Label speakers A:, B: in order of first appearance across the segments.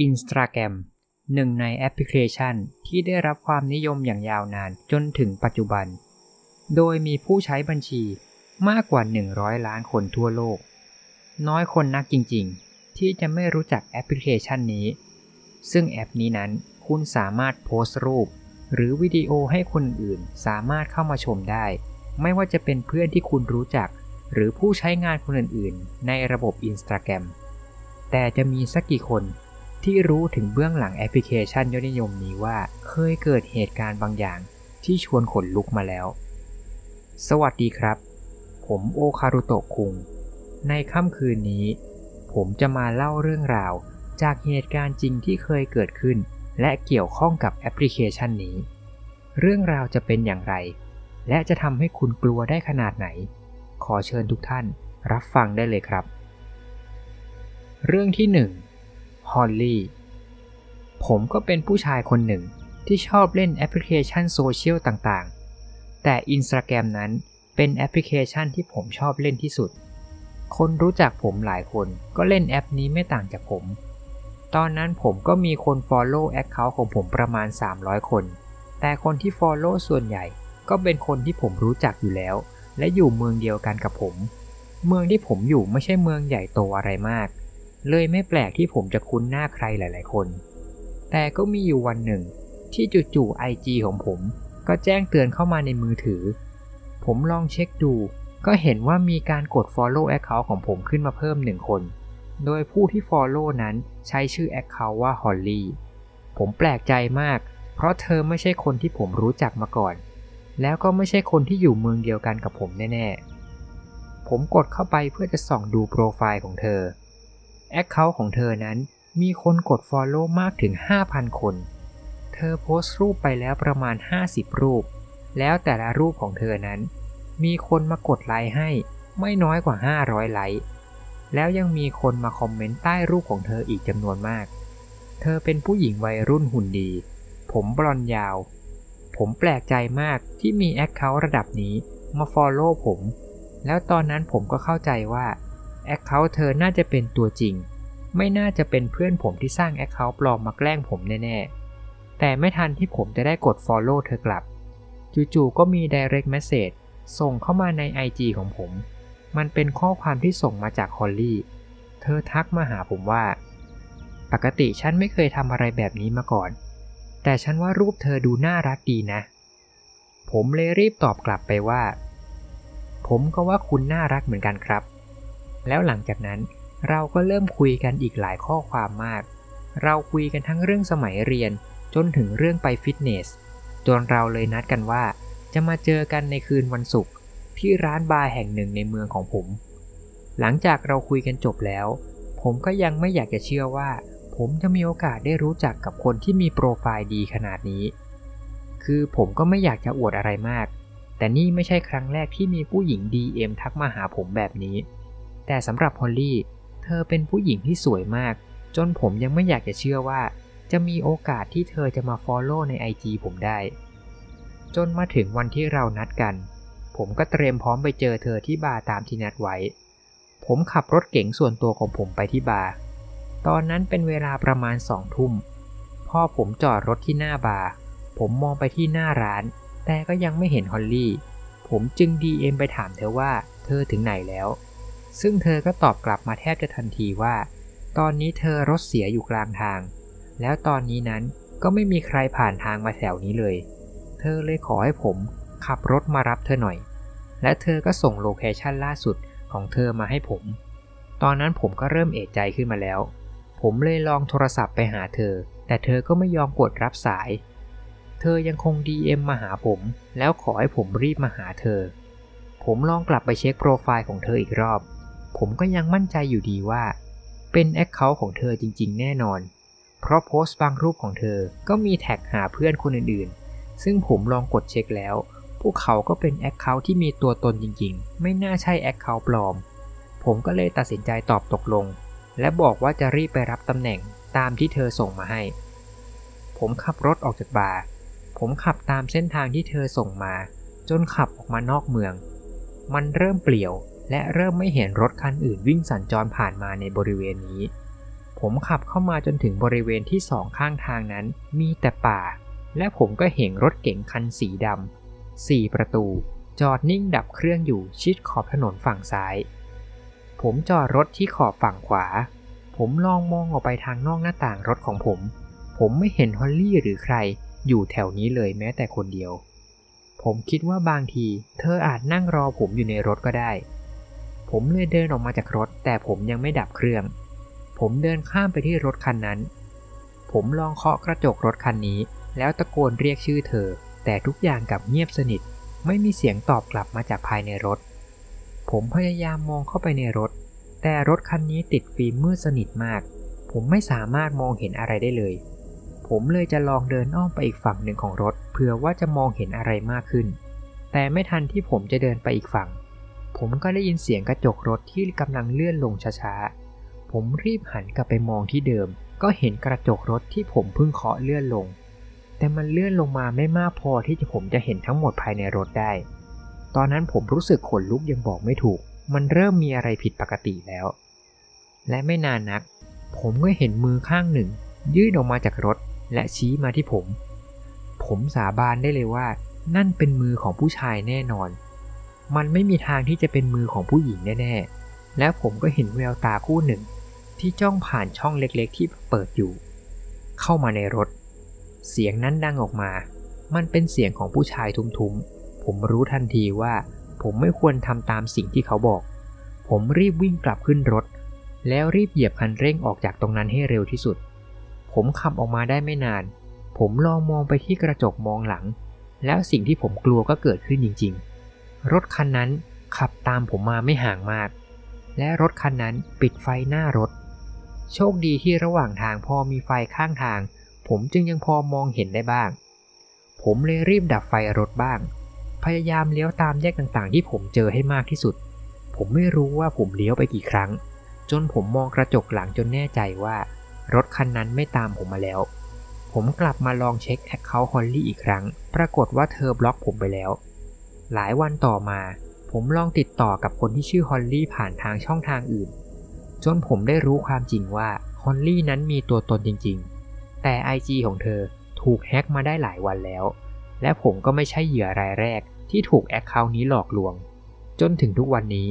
A: Instagram หนึ่งในแอปพลิเคชันที่ได้รับความนิยมอย่างยาวนานจนถึงปัจจุบัน โดยมีผู้ใช้บัญชีมากกว่า 100 ล้านคนทั่วโลก น้อยคนนักจริงๆ ที่จะไม่รู้จักแอปพลิเคชันนี้ ซึ่งแอปนี้นั้นคุณสามารถโพสต์รูป หรือวิดีโอให้คนอื่นสามารถเข้ามาชมได้ ไม่ว่าจะเป็นเพื่อนที่คุณรู้จัก หรือผู้ใช้งานคนอื่นๆ ในระบบ Instagram แต่จะมีสักกี่คน ที่รู้ถึงเบื้องหลังแอปพลิเคชันยอดนิยมนี้ว่าเคยเกิดเหตุการณ์บางอย่างที่ชวนขนลุกมาแล้ว สวัสดีครับ ผมโอคารุโตะคุง ในค่ำคืนนี้ ผมจะมาเล่าเรื่องราว จากเหตุการณ์จริงที่เคยเกิดขึ้น และเกี่ยวข้องกับแอปพลิเคชันนี้ เรื่องราวจะเป็นอย่างไร และจะทำให้คุณกลัวได้ขนาดไหน ขอเชิญทุกท่านรับฟังได้เลยครับ เรื่องที่หนึ่ง ฮอลลี่ ผมก็เป็นผู้ชายคนหนึ่งที่ชอบเล่นแอปพลิเคชันโซเชียลต่างๆ แต่ Instagram นั้นเป็นแอปพลิเคชันที่ผมชอบเล่นที่สุด คนรู้จักผมหลายคนก็เล่นแอปนี้ไม่ต่างจากผม ตอนนั้นผมก็มีคน Follow Account ของผมประมาณ 300 คน แต่คนที่ Follow ส่วนใหญ่ก็เป็นคนที่ผมรู้จักอยู่แล้ว และอยู่เมืองเดียวกันกับผม เมืองที่ผมอยู่ไม่ใช่เมืองใหญ่โตอะไรมาก เลยไม่แปลกที่ผมจะคุ้นหน้าใครหลาย ๆ คน แต่ก็มีอยู่วันหนึ่ง ที่จู่ๆ IG ของผม ก็แจ้งเตือนเข้ามาในมือถือ ผมลองเช็คดู ก็เห็นว่ามีการกด Follow Account ของผมขึ้นมาเพิ่มหนึ่งคน โดยผู้ที่ Follow นั้นใช้ชื่อ Account ว่า Holly ผมแปลกใจมาก เพราะเธอไม่ใช่คนที่ผมรู้จักมาก่อน แล้วก็ไม่ใช่คนที่อยู่เมืองเดียวกันกับผมแน่ ๆ ผมกดเข้าไปเพื่อจะส่องดูโปรไฟล์ของเธอ Account ของเธอนั้นมีคนกด Follow มากถึง 5,000 คน เธอโพสต์รูปไปแล้วประมาณ 50 รูป แล้วแต่ละรูปของเธอนั้น มีคนมากดไลค์ให้ไม่น้อยกว่า 500 ไลค์ แล้วยังมีคนมาคอมเมนต์ใต้รูปของเธออีกจำนวนมาก เธอเป็นผู้หญิงวัยรุ่นหุ่นดี ผมบลอนด์ยาว ผมแปลกใจมากที่มี account ระดับนี้มา follow ผม แล้วตอนนั้นผมก็เข้าใจว่า account เธอน่าจะเป็นตัวจริง ไม่น่าจะเป็นเพื่อนผมที่สร้าง account ปลอมมาแกล้งผมแน่ๆ แต่ไม่ทันที่ผมจะได้กด Follow เธอกลับ จู่ๆก็มี Direct Message ส่งเข้ามาใน IG ของผม มันเป็นข้อความที่ส่งมาจากฮอลลี่ เธอทักมาหาผมว่า ปกติฉันไม่เคยทำอะไรแบบนี้มาก่อน แต่ฉันว่ารูปเธอดูน่ารักดีนะ ผมเลยรีบตอบกลับไปว่า ผมก็ว่าคุณน่ารักเหมือนกันครับ แล้วหลังจากนั้นเราก็เริ่มคุยกันอีกหลายข้อความมาก เราคุยกันทั้งเรื่องสมัยเรียนจนถึงเรื่องไปฟิตเนส จนเราเลยนัดกันว่า จะมาเจอกันในคืนวันศุกร์ที่ร้านบาร์แห่งหนึ่งในเมืองของผม หลังจากเราคุยกันจบแล้ว ผมก็ยังไม่อยากจะเชื่อว่า ผมจะมีโอกาสได้รู้จักกับคนที่มีโปรไฟล์ดีขนาดนี้ คือผมก็ไม่อยากจะอวดอะไรมาก แต่นี่ไม่ใช่ครั้งแรกที่มีผู้หญิง DM ทักมาหาผมแบบนี้ แต่สำหรับฮอลลี่ เธอเป็นผู้หญิงที่สวยมาก จนผมยังไม่อยากจะเชื่อว่า จะมีโอกาสที่เธอจะมา Follow ใน IG ผมได้ จนมาถึงวันที่เรานัดกัน ผมก็เตรียมพร้อมไปเจอเธอที่บาร์ตามที่นัดไว้ ผมขับรถเก๋งส่วนตัวของผมไปที่บาร์ ตอนนั้นเป็นเวลาประมาณสองทุ่มพอผมจอดรถที่หน้าบาร์ ผมมองไปที่หน้าร้าน แต่ก็ยังไม่เห็นฮอลลี่ ผมจึง DM ไปถามเธอว่าเธอถึงไหนแล้ว ซึ่งเธอก็ตอบกลับมาแทบจะทันทีว่า ตอนนี้เธอรถเสียอยู่กลางทาง แล้วตอนนี้นั้นก็ไม่มีใครผ่านทางมาแถวนี้เลย เธอเลยขอให้ผมขับรถมารับเธอหน่อย และเธอก็ส่งโลเคชันล่าสุดของเธอมาให้ผม ตอนนั้นผมก็เริ่มเอะใจขึ้นมาแล้ว ผมเลยลองโทรศัพท์ไปหาเธอ แต่เธอก็ไม่ยอมกดรับสาย เธอยังคง DM มาหาผม แล้วขอให้ผมรีบมาหาเธอ ผมลองกลับไปเช็คโปรไฟล์ของเธออีกรอบ ผมก็ยังมั่นใจอยู่ดีว่า เป็น account ของเธอจริง ๆ แน่นอน เพราะโพสต์บางรูปของเธอก็มีแท็กหาเพื่อนคนอื่นๆ ซึ่งผมลองกดเช็คแล้ว พวกเขาก็เป็น account ที่มีตัวตนจริง ๆ ไม่น่าใช่ account ปลอม ผมก็เลยตัดสินใจตอบตกลง และบอกว่าจะรีบไปรับตำแหน่งตามที่เธอส่งมาให้ ผมขับรถออกจากบาร์ผมขับตามเส้นทางที่เธอส่งมา จนขับออกมานอกเมือง มันเริ่มเปลี่ยว และเริ่มไม่เห็นรถคันอื่นวิ่งสัญจรผ่านมาในบริเวณนี้ ผมขับเข้ามาจนถึงบริเวณที่สองข้างทางนั้นมีแต่ป่า และผมก็เห็นรถเก๋งคันสีดำสี่ประตู จอดนิ่งดับเครื่องอยู่ชิดขอบถนนฝั่งซ้าย ผมจอดรถที่ขอบฝั่งขวา ผมลองมองออกไปทางนอกหน้าต่างรถของผม ผมไม่เห็นฮอลลี่หรือใครอยู่แถวนี้เลยแม้แต่คนเดียว ผมคิดว่าบางที เธออาจนั่งรอผมอยู่ในรถก็ได้ ผมเลยเดินออกมาจากรถ แต่ผมยังไม่ดับเครื่อง ผมเดินข้ามไปที่รถคันนั้น ผมลองเคาะกระจกรถคันนี้ แล้วตะโกนเรียกชื่อเธอ แต่ทุกอย่างกลับเงียบสนิท ไม่มีเสียงตอบกลับมาจากภายในรถ ผมพยายามมองเข้าไปในรถ แต่รถคันนี้ติดฟิล์มมืดสนิทมาก ผมไม่สามารถมองเห็นอะไรได้เลย ผมเลยจะลองเดินอ้อมไปอีกฝั่งหนึ่งของรถ เผื่อว่าจะมองเห็นอะไรมากขึ้น แต่ไม่ทันที่ผมจะเดินไปอีกฝั่ง ผมก็ได้ยินเสียงกระจกรถที่กำลังเลื่อนลงช้าๆ ผมรีบหันกลับไปมองที่เดิม ก็เห็นกระจกรถที่ผมเพิ่งเคาะเลื่อนลง แต่มันเลื่อนลงมาไม่มากพอที่ผมจะเห็นทั้งหมดภายในรถได้ ตอนนั้นผมรู้สึกขนลุกยังบอกไม่ถูก มันเริ่มมีอะไรผิดปกติแล้ว และไม่นานนัก ผมก็เห็นมือข้างหนึ่ง ยื่นออกมาจากรถและชี้มาที่ผม ผมสาบานได้เลยว่า นั่นเป็นมือของผู้ชายแน่นอน มันไม่มีทางที่จะเป็นมือของผู้หญิงแน่ๆ และผมก็เห็นแววตาคู่หนึ่ง ที่จ้องผ่านช่องเล็กๆ ที่เปิดอยู่ เข้ามาในรถ เสียงนั้นดังออกมา มันเป็นเสียงของผู้ชายทุ้มๆ ผมรู้ทันทีว่าผมไม่ควรทำตามสิ่งที่เขาบอก ผมรีบวิ่งกลับขึ้นรถ แล้วรีบเหยียบคันเร่งออกจากตรงนั้นให้เร็วที่สุด ผมขับออกมาได้ไม่นาน ผมลองมองไปที่กระจกมองหลัง แล้วสิ่งที่ผมกลัวก็เกิดขึ้นจริงๆ รถคันนั้นขับตามผมมาไม่ห่างมาก และรถคันนั้นปิดไฟหน้ารถ โชคดีที่ระหว่างทางพอมีไฟข้างทาง ผมจึงยังพอมองเห็นได้บ้าง ผมเลยรีบดับไฟรถบ้าง พยายามเลี้ยวตามแยกต่างๆ ที่ผมเจอให้มากที่สุด ผมไม่รู้ว่าผมเลี้ยวไปกี่ครั้ง จนผมมองกระจกหลังจนแน่ใจว่า รถคันนั้นไม่ตามผมมาแล้ว ผมกลับมาลองเช็ค account ฮอลลี่อีกครั้ง ปรากฏว่าเธอบล็อกผมไปแล้ว หลายวันต่อมา ผมลองติดต่อกับคนที่ชื่อฮอลลี่ผ่านทางช่องทางอื่น จนผมได้รู้ความจริงว่าฮอลลี่นั้นมีตัวตนจริงๆ แต่ IG ของเธอถูกแฮ็กมาได้หลายวันแล้ว และผมก็ไม่ใช่เหยื่อรายแรกที่ถูก account นี้หลอกลวง จนถึงทุกวันนี้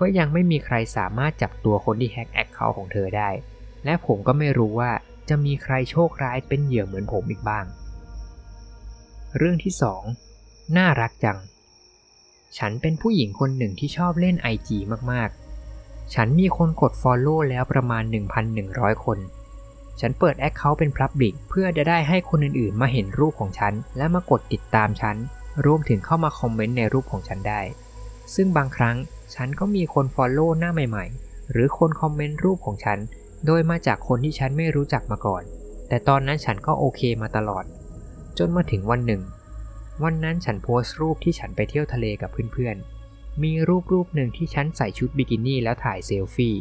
A: ก็ยังไม่มีใครสามารถจับตัวคนที่แฮ็ก account ของเธอได้ และผมก็ไม่รู้ว่าจะมีใครโชคร้ายเป็นเหยื่อเหมือนผมอีกบ้าง เรื่องที่ 2 น่ารักจัง ฉันเป็นผู้หญิงคนหนึ่งที่ชอบเล่น IG มากๆ ฉันมีคนกด Follow แล้วประมาณ 1,100 คน ฉันเปิด Account เป็น Public เพื่อจะได้ให้คนอื่นๆ มาเห็นรูปของฉัน และมากดติดตามฉัน รวมถึงเข้ามาคอมเมนต์ในรูปของฉันได้ ซึ่งบางครั้งฉันก็มีคน Follow หน้าใหม่ๆ หรือคนคอมเมนต์รูปของฉัน โดยมาจากคนที่ฉันไม่รู้จักมาก่อน แต่ตอนนั้นฉันก็โอเคมาตลอด จนมาถึงวันหนึ่ง วันนั้นฉันโพสต์รูปที่ฉันไปเที่ยวทะเลกับเพื่อนๆ มีรูปรูปหนึ่งที่ฉันใส่ชุดบิกินี่แล้วถ่ายเซลฟี่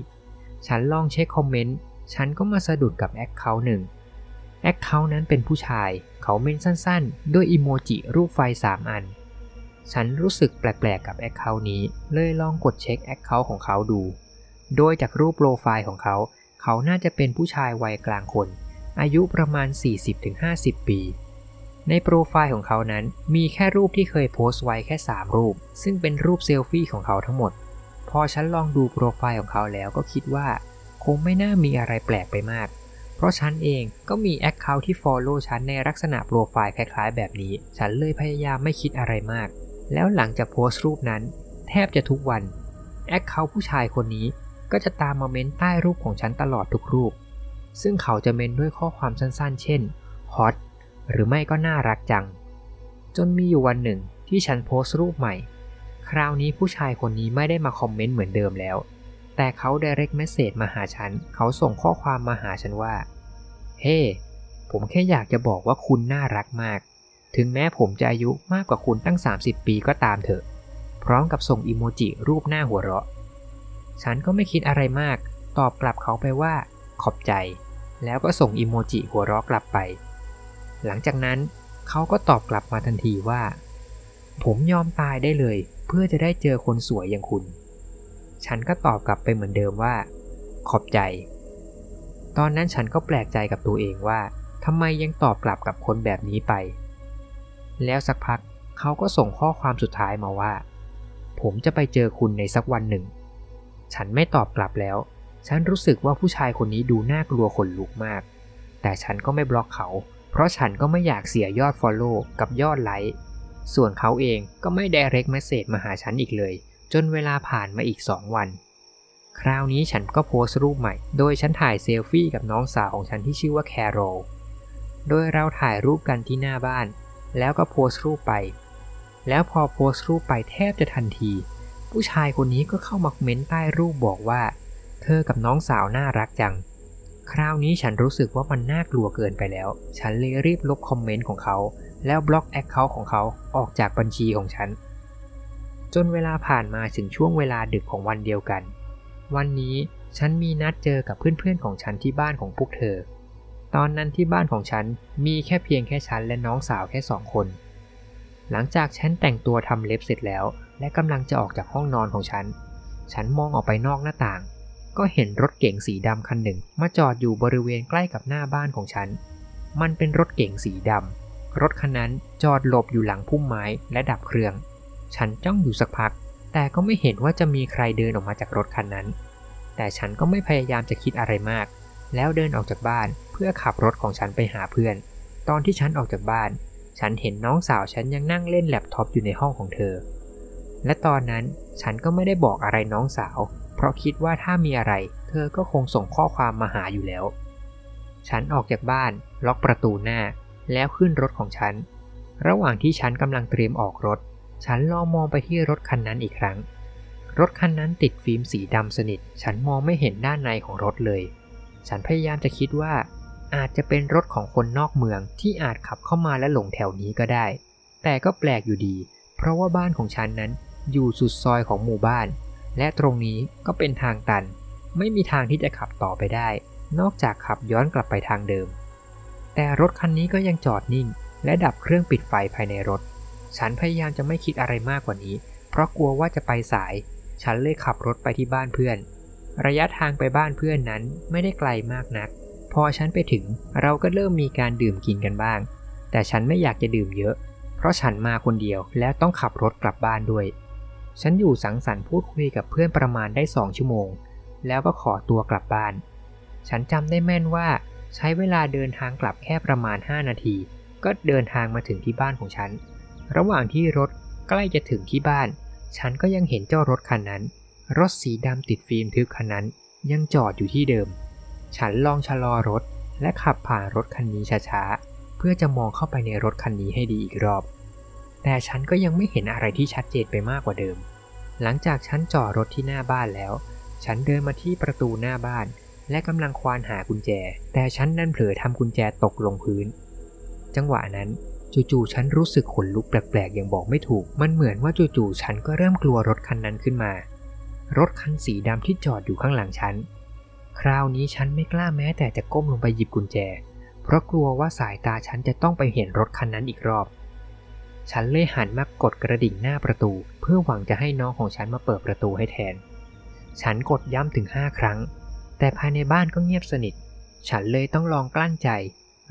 A: ฉันลองเช็คคอมเมนต์ ฉันก็มาสะดุดกับ account หนึ่ง account นั้นเป็นผู้ชาย เขาเม้นสั้นๆ ด้วยอีโมจิรูปไฟ 3 อัน ฉันรู้สึกแปลกๆ กับ account นี้ เลยลองกดเช็ค account ของเขาดู โดยจากรูปโปรไฟล์ของเขา เขาน่าจะเป็นผู้ชายวัยกลางคน อายุประมาณ 40-50 ปี ในโปรไฟล์ของเขานั้นมีแค่รูปที่เคยโพสต์ไว้แค่ 3 รูป ซึ่งเป็นรูปเซลฟี่ของเขาทั้งหมด พอฉันลองดูโปรไฟล์ของเขาแล้วก็คิดว่า คงไม่น่ามีอะไรแปลกไปมาก เพราะฉันเองก็มี account ที่ Follow ฉันในลักษณะโปรไฟล์คล้ายๆ แบบนี้ ฉันเลยพยายามไม่คิดอะไรมาก แล้วหลังจากโพสต์รูปนั้น แทบจะทุกวัน account ผู้ชายคนนี้ก็จะตามมาเม้นใต้รูปของฉันตลอดทุกรูป ซึ่งเขาจะเม้นด้วยข้อความสั้นๆ เช่น hot หรือไม่ก็น่ารักจัง จนมีอยู่วันหนึ่งที่ฉันโพสต์รูปใหม่ คราวนี้ผู้ชายคนนี้ไม่ได้มาคอมเมนต์เหมือนเดิมแล้ว แต่เขา direct message มาหาฉัน เขาส่งข้อความมาหาฉันว่า เฮ้ hey, ผมแค่อยากจะบอกว่าคุณน่ารักมาก ถึงแม้ผมจะอายุมากกว่าคุณตั้ง 30 ปีก็ตามเถอะ พร้อมกับส่งอีโมจิรูปหน้าหัวเราะ ฉันก็ไม่คิดอะไรมาก ตอบกลับเขาไปว่า ขอบใจ แล้วก็ส่งอีโมจิหัวเราะกลับไป หลังจากนั้นเขาก็ตอบกลับมาทันทีว่า ผมยอมตายได้เลย เพื่อจะได้เจอคนสวยอย่างคุณ ฉันก็ตอบกลับไปเหมือนเดิมว่า ขอบใจ ตอนนั้นฉันก็แปลกใจกับตัวเองว่าทำไมยังตอบกลับกับคนแบบนี้ไป แล้วสักพักเขาก็ส่งข้อความสุดท้ายมาว่า ผมจะไปเจอคุณในสักวันหนึ่ง ฉันไม่ตอบกลับแล้ว ฉันรู้สึกว่าผู้ชายคนนี้ดูน่ากลัวขนลุกมาก แต่ฉันก็ไม่บล็อกเขา เพราะฉันก็ไม่อยากเสียยอด Follow กับยอดไลค์ส่วนเขาเองก็ไม่ direct message มาหาฉันอีกเลย จนเวลาผ่านมาอีก 2 วัน คราวนี้ฉันก็โพสต์รูปใหม่ โดยฉันถ่ายเซลฟี่กับน้องสาวของฉันที่ชื่อว่าแคโรลโดยเราถ่ายรูปกันที่หน้าบ้าน แล้วก็โพสต์รูปไป แล้วพอโพสต์รูปไปแทบจะทันที ผู้ชายคนนี้ก็เข้ามาเม้นใต้รูปบอกว่า เธอกับน้องสาวน่ารักจัง คราวนี้ฉันรู้สึกว่ามันน่ากลัวเกินไปแล้ว ฉันเลยรีบลบคอมเมนต์ของเขา แล้วบล็อกแอคเคาท์ของเขาออกจากบัญชีของฉัน จนเวลาผ่านมาถึงช่วงเวลาดึกของวันเดียวกัน วันนี้ฉันมีนัดเจอกับเพื่อนๆของฉันที่บ้านของพวกเธอ ตอนนั้นที่บ้านของฉันมีแค่เพียงแค่ฉันและน้องสาวแค่สองคน หลังจากฉันแต่งตัวทำเล็บเสร็จแล้ว และกำลังจะออกจากห้องนอนของฉัน ฉันมองออกไปนอกหน้าต่าง ก็เห็นรถเก๋งสีดำคันหนึ่ง มาจอดอยู่บริเวณใกล้กับหน้าบ้านของฉัน มันเป็นรถเก๋งสีดำ รถคันนั้นจอดหลบอยู่หลังพุ่มไม้และดับเครื่อง ฉันจ้องอยู่สักพัก แต่ก็ไม่เห็นว่าจะมีใครเดินออกมาจากรถคันนั้น แต่ฉันก็ไม่พยายามจะคิดอะไรมาก แล้วเดินออกจากบ้านเพื่อขับรถของฉันไปหาเพื่อน ตอนที่ฉันออกจากบ้าน ฉันเห็นน้องสาวฉันยังนั่งเล่นแล็ปท็อปอยู่ในห้องของเธอ และตอนนั้นฉันก็ไม่ได้บอกอะไรน้องสาว เพราะคิดว่าถ้ามีอะไร เธอก็คงส่งข้อความมาหาอยู่แล้ว ฉันออกจากบ้าน ล็อกประตูหน้า แล้วขึ้นรถของฉัน ระหว่างที่ฉันกำลังเตรียมออกรถ ฉันลองมองไปที่รถคันนั้นอีกครั้ง รถคันนั้นติดฟิล์มสีดำสนิท ฉันมองไม่เห็นด้านในของรถเลย ฉันพยายามจะคิดว่า อาจจะเป็นรถของคนนอกเมืองที่อาจขับเข้ามาและหลงแถวนี้ก็ได้ แต่ก็แปลกอยู่ดี เพราะว่าบ้านของฉันนั้นอยู่สุดซอยของหมู่บ้าน และตรงนี้ก็เป็นทางตัน ไม่มีทางที่จะขับต่อไปได้ นอกจากขับย้อนกลับไปทางเดิม แต่รถคันนี้ก็ยังจอดนิ่ง และดับเครื่องปิดไฟภายในรถ ฉันพยายามจะไม่คิดอะไรมากกว่านี้ เพราะกลัวว่าจะไปสาย ฉันเลยขับรถไปที่บ้านเพื่อน ระยะทางไปบ้านเพื่อนนั้นไม่ได้ไกลมากนัก พอฉันไปถึงเราก็เริ่มมีการดื่มกินกันบ้าง แต่ฉันไม่อยากจะดื่มเยอะ เพราะฉันมาคนเดียวและต้องขับรถกลับบ้านด้วย ฉันอยู่สังสรรค์พูดคุยกับเพื่อนประมาณได้สองชั่วโมง แล้วก็ขอตัวกลับบ้าน ฉันจำได้แม่นว่าใช้เวลาเดินทางกลับแค่ประมาณ 5 นาที ก็เดินทางมาถึงที่บ้านของฉัน ระหว่างที่รถใกล้จะถึงที่บ้าน ฉันก็ยังเห็นเจ้ารถคันนั้น รถสีดำติดฟิล์มทึบคันนั้น ยังจอดอยู่ที่เดิม ฉันลองชะลอรถและขับผ่านรถคันนี้ช้าๆ เพื่อจะมองเข้าไปในรถคันนี้ให้ดีอีกรอบ แต่ฉันก็ยังไม่เห็นอะไรที่ชัดเจนไปมากกว่าเดิม หลังจากฉันจอดรถที่หน้าบ้านแล้ว ฉันเดินมาที่ประตูหน้าบ้าน และกำลังควานหากุญแจ แต่ฉันนั่นเผลอทำกุญแจตกลงพื้น จังหวะนั้นจู่ๆฉันรู้สึกขนลุกแปลกๆอย่างบอกไม่ถูก มันเหมือนว่าจู่ๆฉันก็เริ่มกลัวรถคันนั้นขึ้นมา รถคันสีดำที่จอดอยู่ข้างหลังฉัน คราวนี้ฉันไม่กล้าแม้แต่จะก้มลงไปหยิบกุญแจ เพราะกลัวว่าสายตาฉันจะต้องไปเห็นรถคันนั้นอีกรอบ ฉันเลยหันมากดกระดิ่งหน้าประตู เพื่อหวังจะให้น้องของฉันมาเปิดประตูให้แทน ฉันกดย้ำถึงห้าครั้ง แต่ภายในบ้านก็เงียบสนิท ฉันเลยต้องลองกลั้นใจ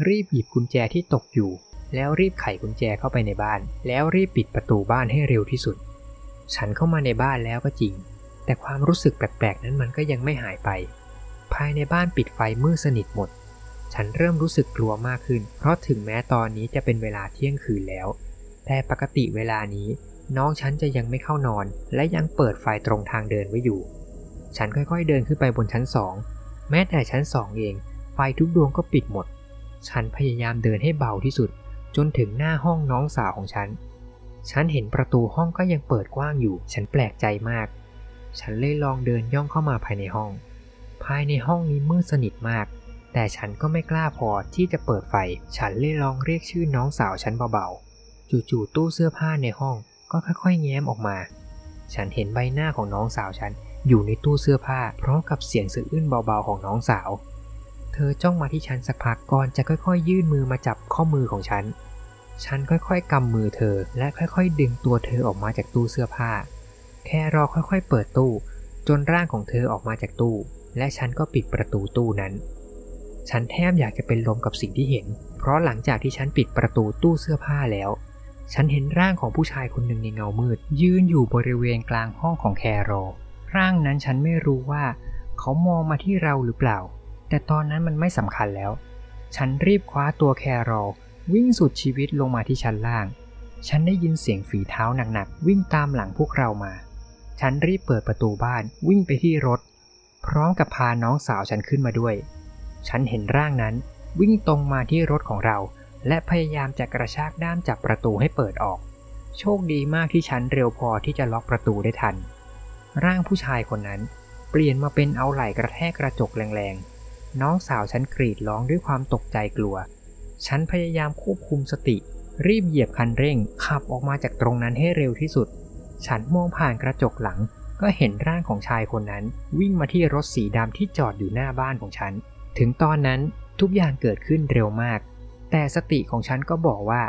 A: รีบหยิบกุญแจที่ตกอยู่ แล้วรีบไขกุญแจเข้าไปในบ้าน แล้วรีบปิดประตูบ้านให้เร็วที่สุด ฉันเข้ามาในบ้านแล้วก็จริง แต่ความรู้สึกแปลกๆนั้นมันก็ยังไม่หายไป ภายในบ้านปิดไฟมืดสนิทหมด ฉันเริ่มรู้สึกกลัวมากขึ้น เพราะถึงแม้ตอนนี้จะเป็นเวลาเที่ยงคืนแล้ว แต่ปกติเวลานี้น้องฉันจะยังไม่เข้านอน และยังเปิดไฟตรงทางเดินไว้อยู่ ฉันค่อยๆเดินขึ้นไปบนชั้นสองแม้แต่ชั้นสองเอง ไฟทุกดวงก็ปิดหมด ฉันพยายามเดินให้เบาที่สุด จนถึงหน้าห้องน้องสาวของฉัน ฉันเห็นประตูห้องก็ยังเปิดกว้างอยู่ ฉันแปลกใจมาก ฉันเลยลองเดินย่องเข้ามาภายในห้อง ภายในห้องนี้มืดสนิทมาก แต่ฉันก็ไม่กล้าพอที่จะเปิดไฟ ฉันเลยลองเรียกชื่อน้องสาวฉันเบาๆ จู่ๆตู้เสื้อผ้าในห้องก็ค่อยๆแง้มออกมา ฉันเห็นใบหน้าของน้องสาวฉันอยู่ในตู้เสื้อผ้าพร้อมกับเสียงสะอื้นเบาๆของน้องสาว เธอจ้องมาที่ฉันสักพักก่อนจะค่อยๆ ยื่นมือมาจับข้อมือของฉัน ฉันค่อยๆกำมือเธอและค่อยๆ ดึงตัวเธอออกมาจากตู้เสื้อผ้า แค่รอค่อยๆ เปิดตู้ จนร่างของเธอออกมาจากตู้ และฉันก็ปิดประตูตู้นั้น ฉันแทบอยากจะเป็นลมกับสิ่งที่เห็น เพราะหลังจากที่ฉันปิดประตูตู้เสื้อผ้าแล้ว ฉันเห็นร่างของผู้ชายคนหนึ่งในเงามืด ยืนอยู่บริเวณกลางห้องของแคโรร่างนั้นฉันไม่รู้ว่า เขามองมาที่เราหรือเปล่า แต่ตอนนั้นมันไม่สำคัญแล้ว ฉันรีบคว้าตัวแคโรวิ่งสุดชีวิตลงมาที่ชั้นล่าง ฉันได้ยินเสียงฝีเท้าหนักๆวิ่งตามหลังพวกเรามา ฉันรีบเปิดประตูบ้านวิ่งไปที่รถ พร้อมกับพาน้องสาวฉันขึ้นมาด้วย ฉันเห็นร่างนั้นวิ่งตรงมาที่รถของเรา และพยายามจะกระชากด้ามจับประตูให้เปิดออก โชคดีมากที่ฉันเร็วพอที่จะล็อกประตูได้ทัน ร่างผู้ชายคนนั้น เปลี่ยนมาเป็นเอาไหล่กระแทกกระจกแรงๆ น้องสาวฉันกรีดร้องด้วยความตกใจกลัว ฉันพยายามควบคุมสติ รีบเหยียบคันเร่งขับออกมาจากตรงนั้นให้เร็วที่สุด ฉันมองผ่านกระจกหลังก็เห็นร่างของชายคนนั้น วิ่งมาที่รถสีดำที่จอดอยู่หน้าบ้านของฉัน ถึงตอนนั้นทุกอย่างเกิดขึ้นเร็วมาก แต่สติของฉันก็บอกว่า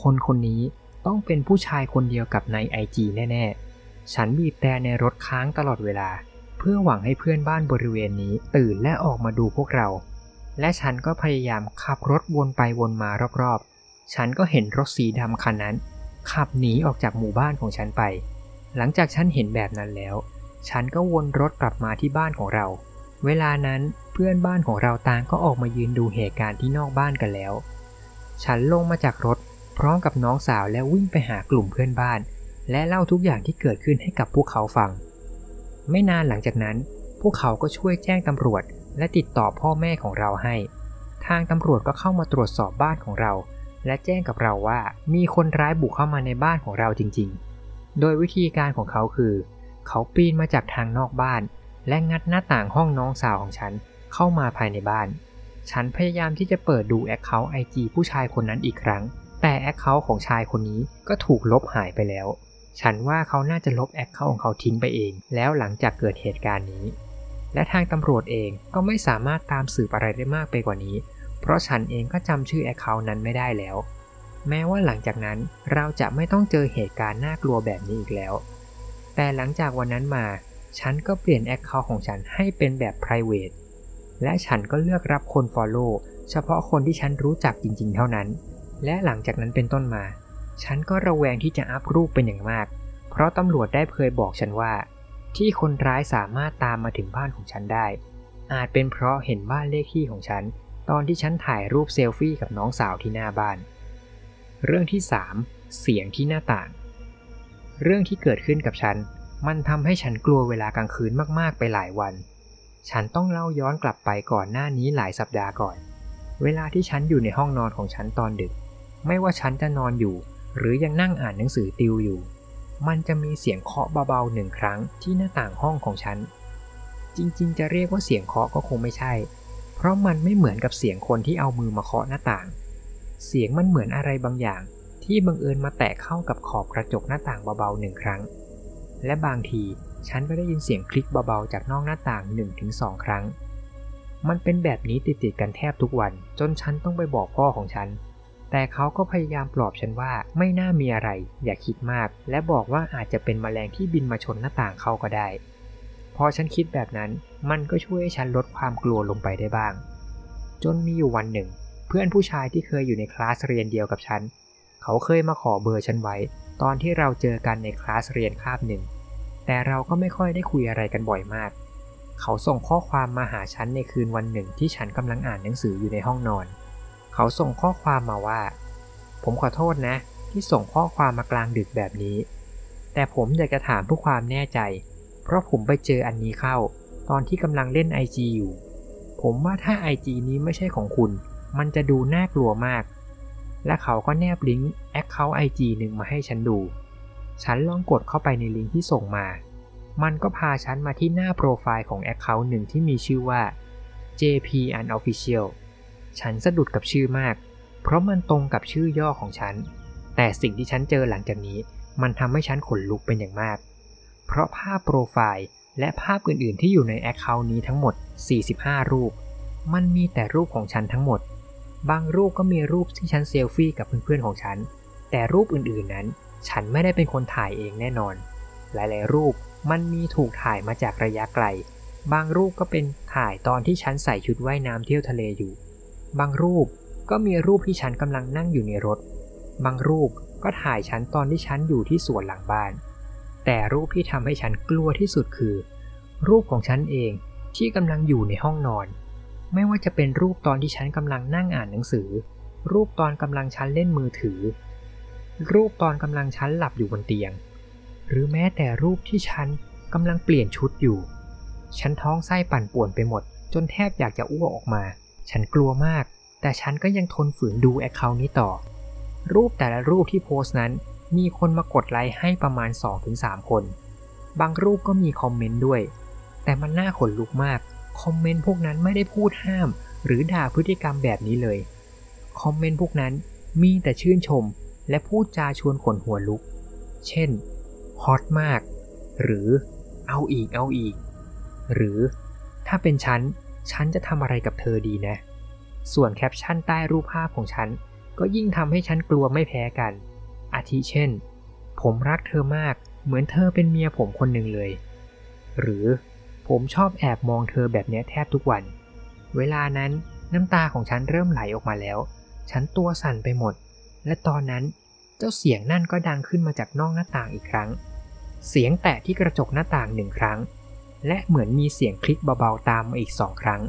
A: คนคนนี้ต้องเป็นผู้ชายคนเดียวกับในไอจีแน่ๆ ฉันบีบแต่ในรถค้างตลอดเวลา เพื่อหวังให้เพื่อนบ้านบริเวณนี้ตื่นและออกมาดูพวกเรา และฉันก็พยายามขับรถวนไปวนมารอบๆ ฉันก็เห็นรถสีดำคันนั้น ขับหนีออกจากหมู่บ้านของฉันไป หลังจากฉันเห็นแบบนั้นแล้ว ฉันก็วนรถกลับมาที่บ้านของเรา เวลานั้นเพื่อนบ้านของเราต่างก็ออกมายืนดูเหตุการณ์ที่นอกบ้านกันแล้ว ฉันลงมาจากรถ พร้อมกับน้องสาวแล้ววิ่งไปหากลุ่มเพื่อนบ้าน และเล่าทุกอย่างที่เกิดขึ้นให้กับพวกเขาฟัง ไม่นานหลังจากนั้น พวกเขาก็ช่วยแจ้งตำรวจ และติดต่อพ่อแม่ของเราให้ ทางตำรวจก็เข้ามาตรวจสอบบ้านของเรา และแจ้งกับเราว่ามีคนร้ายบุกเข้ามาในบ้านของเราจริง ๆ โดยวิธีการของเขาคือ เขาปีนมาจากทางนอกบ้าน และงัดหน้าต่างห้องน้องสาวของฉันเข้ามาภายในบ้าน ฉันพยายามที่จะเปิดดู account IG ผู้ชายคนนั้นอีกครั้ง แต่ account ของชายคนนี้ก็ถูกลบหายไปแล้ว ฉันว่าเขาน่าจะลบ account ของเขาทิ้งไปเอง แล้วหลังจากเกิดเหตุการณ์นี้ และทางตำรวจเองก็ไม่สามารถตามสืบอะไรได้มากไปกว่านี้ เพราะฉันเองก็จำชื่อ account นั้นไม่ได้แล้ว แม้ว่าหลังจากนั้นเราจะไม่ต้องเจอเหตุการณ์น่ากลัวแบบนี้อีกแล้ว แต่หลังจากวันนั้นมา ฉันก็เปลี่ยน account ของฉันให้เป็นแบบ private และฉันก็เลือกรับคน Follow เฉพาะคนที่ฉันรู้จักจริง ๆ เท่านั้น และหลังจากนั้นเป็นต้นมา ฉันก็ระแวงที่จะอัพรูปเป็นอย่างมาก เพราะตำรวจได้เคยบอกฉันว่า ที่คนร้ายสามารถตามมาถึงบ้านของฉันได้ อาจเป็นเพราะเห็นบ้านเลขที่ของฉัน ตอนที่ฉันถ่ายรูปเซลฟี่กับน้องสาวที่หน้าบ้าน เรื่องที่ 3 เสียงที่หน้าต่าง เรื่องที่เกิดขึ้นกับฉัน มันทำให้ฉันกลัวเวลากลางคืนมากๆไปหลายวัน ฉันต้องเล่าย้อนกลับไปก่อนหน้านี้หลายสัปดาห์ก่อน เวลาที่ฉันอยู่ในห้องนอนของฉันตอนดึก ไม่ว่าฉันจะนอนอยู่ หรือยังนั่งอ่านหนังสือติวอยู่ มันจะมีเสียงเคาะเบาๆหนึ่งครั้งที่หน้าต่างห้องของฉัน จริงๆ จะเรียกว่าเสียงเคาะก็คงไม่ใช่ เพราะมันไม่เหมือนกับเสียงคนที่เอามือมาเคาะหน้าต่าง เสียงมันเหมือนอะไรบางอย่าง ที่บังเอิญมาแตะเข้ากับขอบกระจกหน้าต่างเบาๆหนึ่งครั้ง และบางที ฉันก็ได้ยินเสียงคลิกเบาๆจากนอกหน้าต่าง 1-2 ครั้ง มันเป็นแบบนี้ติดๆกันแทบทุกวัน จนฉันต้องไปบอกพ่อของฉัน แต่เขาก็พยายามปลอบฉันว่าไม่น่ามีอะไร อย่าคิดมาก และบอกว่าอาจจะเป็นแมลงที่บินมาชนหน้าต่างเขาก็ได้ พอฉันคิดแบบนั้น มันก็ช่วยให้ฉันลดความกลัวลงไปได้บ้าง จนมีอยู่วันหนึ่ง เพื่อนผู้ชายที่เคยอยู่ในคลาสเรียนเดียวกับฉัน เขาเคยมาขอเบอร์ฉันไว้ ตอนที่เราเจอกันในคลาสเรียนคาบหนึ่ง แต่เราก็ไม่ค่อยได้คุยอะไรกันบ่อยมาก เขาส่งข้อความมาหาฉันในคืนวันหนึ่งที่ฉันกำลังอ่านหนังสืออยู่ในห้องนอน เขาส่งข้อความมาว่า ผมขอโทษนะ ที่ส่งข้อความมากลางดึกแบบนี้ แต่ผมอยากจะถามเพื่อความแน่ใจ เพราะผมไปเจออันนี้เข้า ตอนที่กำลังเล่น IG อยู่ ผมว่าถ้า IG นี้ไม่ใช่ของคุณ มันจะดูน่ากลัวมาก และเขาก็แนบลิงก์ Account IG หนึ่งมาให้ฉันดู ฉันลองกดเข้าไปในลิงก์ที่ส่งมา มันก็พาฉันมาที่หน้าโปรไฟล์ของ Account หนึ่งที่มีชื่อว่า JP Unofficial ฉันสะดุดกับชื่อมาก เพราะมันตรงกับชื่อย่อของฉัน แต่สิ่งที่ฉันเจอหลังจากนี้ มันทำให้ฉันขนลุกเป็นอย่างมาก เพราะภาพโปรไฟล์และภาพอื่นๆ ที่อยู่ใน Account นี้ทั้งหมด 45 รูป มันมีแต่รูปของฉันทั้งหมด บางรูปก็มีรูปที่ฉันเซลฟี่กับเพื่อนๆของฉัน แต่รูปอื่นๆนั้น ฉันไม่ได้เป็นคนถ่ายเองแน่นอน หลายๆ รูปมันมีถูกถ่ายมาจากระยะไกล บางรูปก็เป็นถ่ายตอนที่ฉันใส่ชุดว่ายน้ำเที่ยวทะเลอยู่ บางรูปก็มีรูปที่ฉันกำลังนั่งอยู่ในรถ บางรูปก็ถ่ายฉันตอนที่ฉันอยู่ที่สวนหลังบ้าน แต่รูปที่ทำให้ฉันกลัวที่สุดคือ รูปของฉันเองที่กำลังอยู่ในห้องนอน ไม่ว่าจะเป็นรูปตอนที่ฉันกำลังนั่งอ่านหนังสือ รูปตอนกำลังฉันเล่นมือถือ รูปตอนกำลังฉันหลับอยู่บนเตียง หรือแม้แต่รูปที่ฉันกำลังเปลี่ยนชุดอยู่ ฉันท้องไส้ปั่นป่วนไปหมด จนแทบอยากจะอ้วกออกมา ฉันกลัวมาก แต่ฉันก็ยังทนฝืนดูแอคเคาท์นี้ต่อ รูปแต่ละรูปที่โพสต์นั้น มีคนมากดไลค์ให้ประมาณ 2-3 คน บางรูปก็มีคอมเมนต์ด้วย แต่มันน่าขนลุกมาก คอมเมนต์พวกนั้นไม่ได้พูดห้าม หรือด่าพฤติกรรมแบบนี้เลย คอมเมนต์พวกนั้นมีแต่ชื่นชม และพูดจาชวนขนหัวลุก เช่น ฮอตมาก หรือเอาอีกเอาอีก หรือถ้าเป็นฉัน ฉันจะทำอะไรกับเธอดีนะ ส่วนแคปชั่นใต้รูปภาพของฉัน ก็ยิ่งทำให้ฉันกลัวไม่แพ้กัน อาทิเช่น ผมรักเธอมาก เหมือนเธอเป็นเมียผมคนหนึ่งเลย หรือผมชอบแอบมองเธอแบบนี้แทบทุกวัน เวลานั้นน้ำตาของฉันเริ่มไหลออกมาแล้ว ฉันตัวสั่นไปหมด และตอนนั้นเจ้าเสียงนั่นก็ดังขึ้นมาจากนอกหน้าต่างอีกครั้ง เสียงแตะที่กระจกหน้าต่างหนึ่งครั้ง และเหมือนมีเสียงคลิกเบาๆตามมาอีกสองครั้ง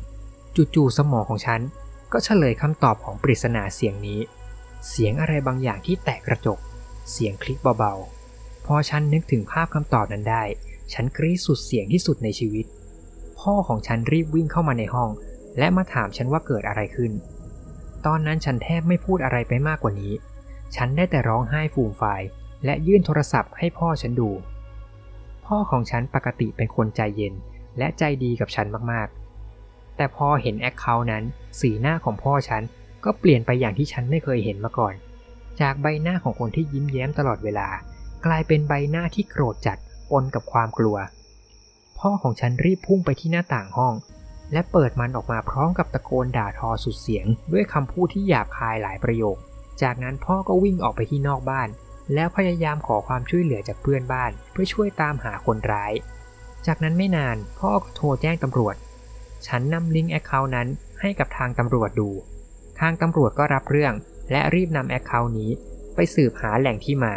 A: จู่ๆสมองของฉันก็เฉลยคำตอบของปริศนาเสียงนี้ เสียงอะไรบางอย่างที่แตะกระจก เสียงคลิกเบาๆ พอฉันนึกถึงภาพคำตอบนั้นได้ ฉันกรี๊ดสุดเสียงที่สุดในชีวิต พ่อของฉันรีบวิ่งเข้ามาในห้อง และมาถามฉันว่าเกิดอะไรขึ้น ตอนนั้นฉันแทบไม่พูดอะไรไปมากกว่านี้ ฉันได้แต่ร้องไห้ฟูมฟายและยื่นโทรศัพท์ให้พ่อฉันดู พ่อของฉันปกติเป็นคนใจเย็นและใจดีกับฉันมากๆ แต่พอเห็นแอคเคาท์นั้น สีหน้าของพ่อฉันก็เปลี่ยนไปอย่างที่ฉันไม่เคยเห็นมาก่อน จากใบหน้าของคนที่ยิ้มแย้มตลอดเวลา กลายเป็นใบหน้าที่โกรธจัดปนกับความกลัว พ่อของฉันรีบพุ่งไปที่หน้าต่างห้อง และเปิดมันออกมาพร้อมกับตะโกนด่าทอสุดเสียง ด้วยคำพูดที่หยาบคายหลายประโยค จากนั้นพ่อก็วิ่งออกไปที่นอกบ้าน แล้วพยายามขอความช่วยเหลือจากเพื่อนบ้าน เพื่อช่วยตามหาคนร้าย จากนั้นไม่นานพ่อก็โทรแจ้งตำรวจ ฉันนำลิงก์ account นั้นให้กับทางตำรวจดู ทางตำรวจก็รับเรื่อง และรีบนำ account นี้ไปสืบหาแหล่งที่มา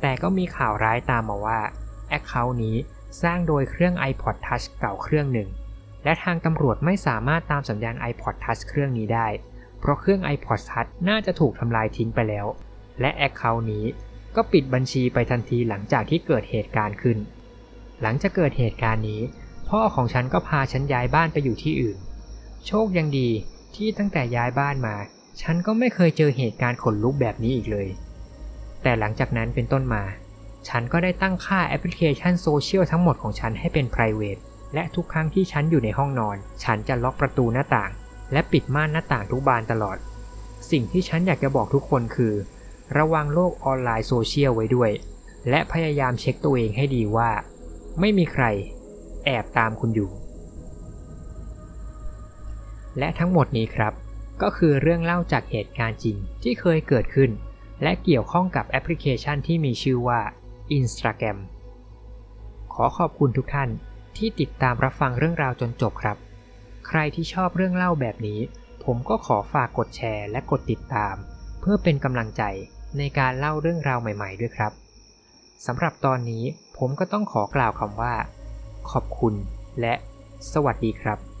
A: แต่ก็มีข่าวร้ายตามมาว่า account นี้สร้างโดยเครื่อง iPod Touch เก่าเครื่องหนึ่ง และทางตำรวจไม่สามารถตามสัญญาณ iPod Touch เครื่องนี้ได้ เพราะเครื่อง iPod Touch น่าจะถูกทำลายทิ้งไปแล้ว และ account นี้ก็ปิดบัญชีไปทันทีหลังจากที่เกิดเหตุการณ์ขึ้น หลังจากเกิดเหตุการณ์นี้ พ่อของฉันก็พาฉันย้ายบ้านไปอยู่ที่อื่น โชคยังดีที่ตั้งแต่ย้ายบ้านมา ฉันก็ไม่เคยเจอเหตุการณ์ขนลุกแบบนี้อีกเลย แต่หลังจากนั้นเป็นต้นมา ฉันก็ได้ตั้งค่าแอปพลิเคชันโซเชียลทั้งหมดของฉันให้เป็น p r i v a t และทุกครั้งที่ฉันอยู่ในห้องนอน ฉันจะล็อกประตูหน้าต่าง และปิดม่านหน้าต่างทุกบานตลอด สิ่งที่ฉันอยากจะบอกทุกคนคือ ระวังโลกออนไลน์โซเชียลไว้ด้วย และพยายามเช็คตัวเองให้ดีว่า ไม่มีใคร แอบตามคุณอยู่ และทั้งหมดนี้ครับ ก็คือเรื่องเล่าจากเหตุการณ์จริงที่เคยเกิดขึ้น และเกี่ยวข้องกับแอปพลิเคชันที่มีชื่อว่า Instagram ขอขอบคุณทุกท่าน ที่ติดตามรับฟังเรื่องราวจนจบครับ ใครที่ชอบเรื่องเล่าแบบนี้ ผมก็ขอฝากกดแชร์และกดติดตาม เพื่อเป็นกำลังใจในการเล่าเรื่องราวใหม่ ๆ ด้วยครับสำหรับตอนนี้ผมก็ต้องขอกล่าวคำว่า ขอบคุณและสวัสดีครับ